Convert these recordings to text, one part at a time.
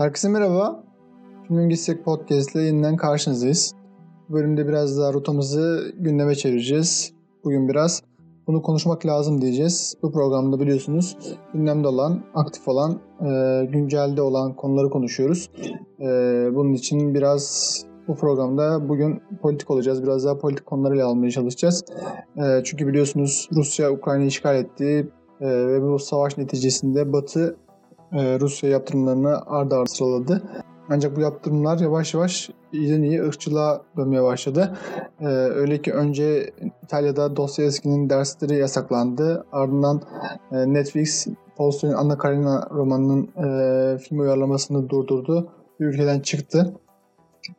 Herkese merhaba. Film Gitsek Podcast ile yeniden karşınızdayız. Bu bölümde biraz daha rotamızı gündeme çevireceğiz. Bugün biraz bunu konuşmak lazım diyeceğiz. Bu programda biliyorsunuz gündemde olan, aktif olan, e, güncelde olan konuları konuşuyoruz. E, bunun için biraz bu programda bugün politik olacağız. Biraz daha politik konularıyla almaya çalışacağız. E, çünkü biliyorsunuz Rusya Ukrayna'yı işgal etti e, ve bu savaş neticesinde Batı e, Rusya yaptırımlarını ardı ardı sıraladı. Ancak bu yaptırımlar yavaş yavaş iyiden iyi ırkçılığa dönmeye başladı. Ee, öyle ki önce İtalya'da Dostoyevski'nin dersleri yasaklandı. Ardından e, Netflix Tolstoy'un Anna Karenina romanının e, film uyarlamasını durdurdu. Ülkeden çıktı.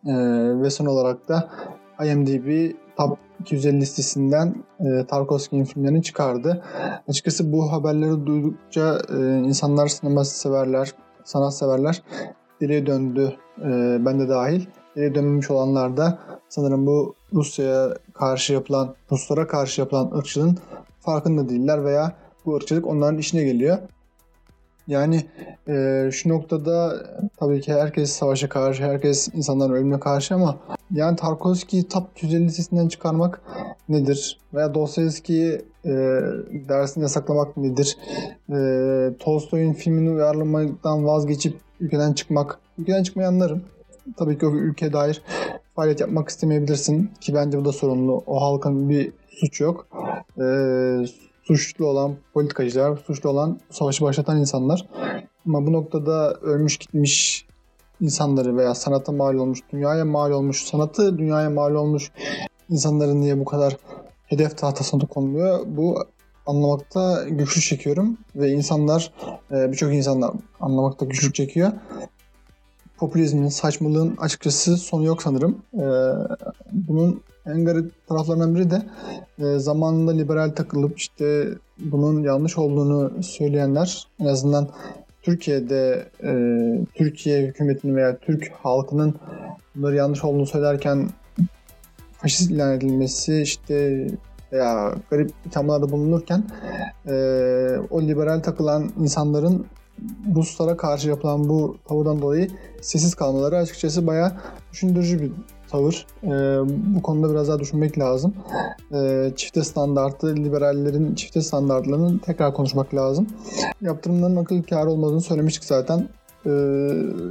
E, ve son olarak da IMDb Top 250 listesinden e, Tarkovski'nin filmlerini çıkardı. Açıkçası bu haberleri duydukça e, insanlar sinema severler, sanat severler deliye döndü. E, ben de dahil. Deliye dönmemiş olanlar da sanırım bu Rusya'ya karşı yapılan, Ruslara karşı yapılan ırkçılığın farkında değiller veya bu ırkçılık onların işine geliyor. Yani e, şu noktada tabii ki herkes savaşa karşı, herkes insanların ölümüne karşı ama yani Tarkovski'yi top 150 listesinden çıkarmak nedir? Veya Dostoyevski'yi e, dersini yasaklamak nedir? E, Tolstoy'un filmini uyarlamaktan vazgeçip ülkeden çıkmak. Ülkeden çıkmayı anlarım. Tabii ki o ülkeye dair faaliyet yapmak istemeyebilirsin ki bence bu da sorumlu. O halkın bir suçu yok. E, suçlu olan politikacılar, suçlu olan savaşı başlatan insanlar. Ama bu noktada ölmüş gitmiş insanları veya sanata mal olmuş, dünyaya mal olmuş, sanatı dünyaya mal olmuş insanların niye bu kadar hedef tahtasına konuluyor? Bu anlamakta güçlük çekiyorum ve insanlar, e, birçok insanlar anlamakta güçlük çekiyor. Popülizmin, saçmalığın açıkçası sonu yok sanırım. E, bunun en garip taraflarından biri de e, zamanında liberal takılıp işte bunun yanlış olduğunu söyleyenler en azından Türkiye'de e, Türkiye hükümetinin veya Türk halkının bunları yanlış olduğunu söylerken faşist ilan edilmesi işte veya garip ithamlarda bulunurken e, o liberal takılan insanların Ruslara karşı yapılan bu tavırdan dolayı sessiz kalmaları açıkçası bayağı düşündürücü bir tavır. E, bu konuda biraz daha düşünmek lazım. E, çifte standartlı, liberallerin çifte standartlarını tekrar konuşmak lazım. Yaptırımların akıl kârı olmadığını söylemiştik zaten. Ee,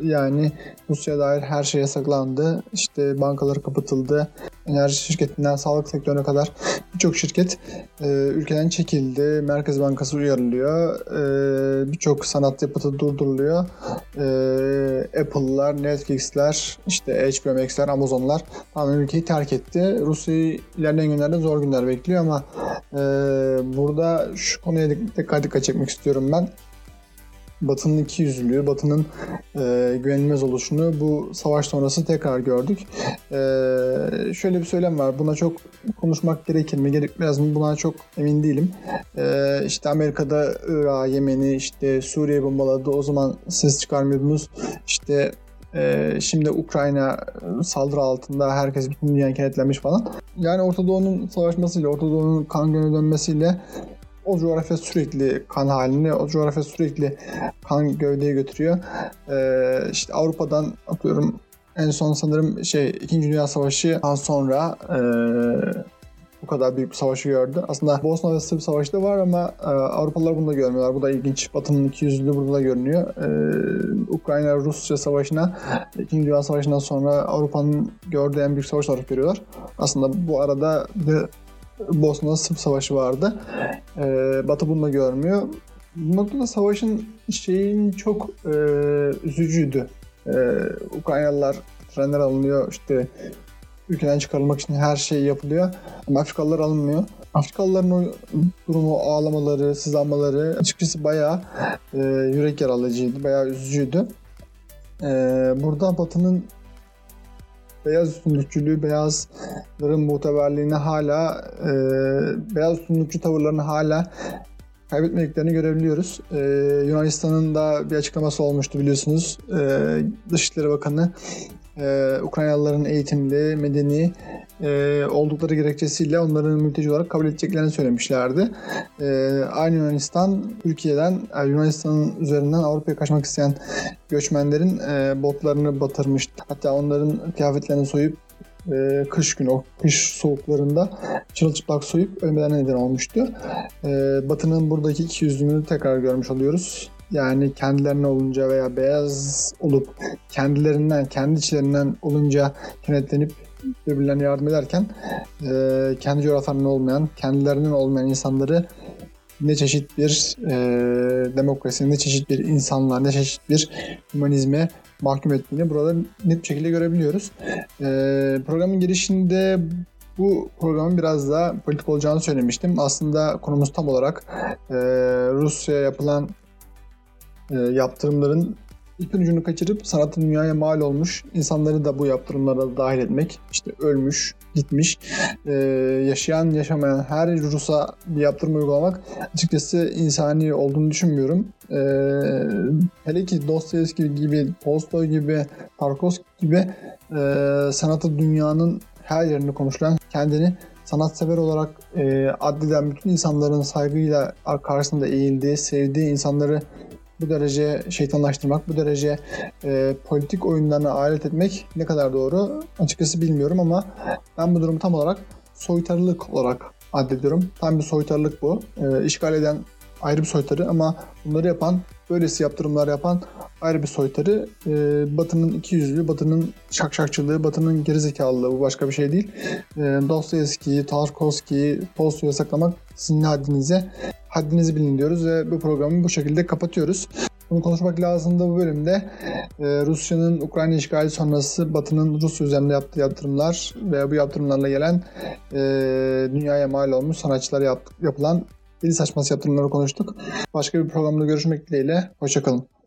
yani Rusya dair her şey yasaklandı. İşte bankaları kapatıldı. Enerji şirketinden sağlık sektörüne kadar birçok şirket e, ülkeden çekildi. Merkez Bankası uyarılıyor. E, birçok sanat yapıtı durduruluyor. E, Apple'lar, Netflix'ler, işte HBO Max'ler, Amazon'lar tamamen ülkeyi terk etti. Rusya'yı ilerleyen günlerde zor günler bekliyor ama e, burada şu konuya dikkat dikkat çekmek istiyorum ben. Batı'nın iki yüzlülüğü, Batı'nın e, güvenilmez oluşunu bu savaş sonrası tekrar gördük. E, şöyle bir söylem var. Buna çok konuşmak gerekir mi, gerekmez mi? Buna çok emin değilim. E, işte Amerika'da Irak, Yemen'i, işte Suriye bombaladı. O zaman ses çıkarmıyordunuz. İşte ee, şimdi Ukrayna saldırı altında herkes bütün dünya kenetlenmiş falan. Yani Orta Doğu'nun savaşmasıyla, Orta Doğu'nun kan gönü dönmesiyle o coğrafya sürekli kan halini, o coğrafya sürekli kan gövdeye götürüyor. Ee, işte Avrupa'dan atıyorum en son sanırım şey 2. Dünya Savaşı'dan sonra e, bu kadar büyük bir savaşı gördü. Aslında Bosna ve Sırp Savaşı da var ama e, Avrupalılar bunu da görmüyorlar. Bu da ilginç. Batı'nın iki yüzlülüğü burada da görünüyor. E, Ukrayna-Rusya Savaşı'na, İkinci Dünya Savaşı'ndan sonra Avrupa'nın gördüğü en büyük savaş olarak görüyorlar. Aslında bu arada bir Bosna Sırp Savaşı vardı. Ee, Batı bunu da görmüyor. Bu noktada savaşın şeyin çok e, üzücüydü. E, Ukraynalılar trenler alınıyor işte ülkeden çıkarılmak için her şey yapılıyor. Ama Afrikalılar alınmıyor. Afrikalıların o durumu, ağlamaları, sızlanmaları açıkçası bayağı e, yürek yaralayıcıydı, bayağı üzücüydü. E, burada Batı'nın beyaz üstünlükçülüğü, beyazların muteberliğini hala, e, beyaz üstünlükçü tavırlarını hala kaybetmediklerini görebiliyoruz. Ee, Yunanistan'ın da bir açıklaması olmuştu biliyorsunuz. Ee, Dışişleri Bakanı e, Ukraynalıların eğitimli, medeni e, oldukları gerekçesiyle onların mülteci olarak kabul edeceklerini söylemişlerdi. E, aynı Yunanistan, Türkiye'den, e, Yunanistan'ın üzerinden Avrupa'ya kaçmak isteyen göçmenlerin e, botlarını batırmıştı. Hatta onların kıyafetlerini soyup e, kış günü, o kış soğuklarında çırılçıplak soyup ölmelerine neden olmuştu. E, Batı'nın buradaki iki yüzlüğünü tekrar görmüş oluyoruz. Yani kendilerine olunca veya beyaz olup kendilerinden, kendi içlerinden olunca kenetlenip birbirlerine yardım ederken e, kendi coğrafyalarının olmayan, kendilerinin olmayan insanları ne çeşit bir e, demokrasi, ne çeşit bir insanlar, ne çeşit bir humanizme mahkum ettiğini burada net bir şekilde görebiliyoruz. E, programın girişinde bu programın biraz daha politik olacağını söylemiştim. Aslında konumuz tam olarak e, Rusya'ya yapılan e, yaptırımların ipin ucunu kaçırıp sanatın dünyaya mal olmuş insanları da bu yaptırımlara dahil etmek. İşte ölmüş, gitmiş, e, yaşayan, yaşamayan her Rus'a bir yaptırım uygulamak açıkçası insani olduğunu düşünmüyorum. E, hele ki Dostoyevski gibi, Tolstoy gibi, Tarkovski gibi e, sanatı dünyanın her yerinde konuşulan, kendini sanatsever olarak e, addeden bütün insanların saygıyla karşısında eğildiği, sevdiği insanları bu derece şeytanlaştırmak, bu derece e, politik oyunlarına alet etmek ne kadar doğru açıkçası bilmiyorum ama ben bu durumu tam olarak soytarılık olarak addediyorum. Tam bir soytarılık bu. E, işgal eden ayrı bir soytarı ama bunları yapan, böylesi yaptırımlar yapan ayrı bir soytarı. E, batının iki yüzlü, Batı'nın şakşakçılığı, Batı'nın gerizekalılığı bu başka bir şey değil. E, Dostoyevski'yi, Tarkovski'yi, Tolstoy'u saklamak sizin haddinize haddinizi bilin diyoruz ve bu programı bu şekilde kapatıyoruz. Bunu konuşmak lazım da bu bölümde e, Rusya'nın Ukrayna işgali sonrası Batı'nın Rusya üzerinde yaptığı yaptırımlar ve bu yaptırımlarla gelen e, dünyaya mal olmuş sanatçılara yap, yapılan deli saçması yaptırımları konuştuk. Başka bir programda görüşmek dileğiyle. Hoşçakalın.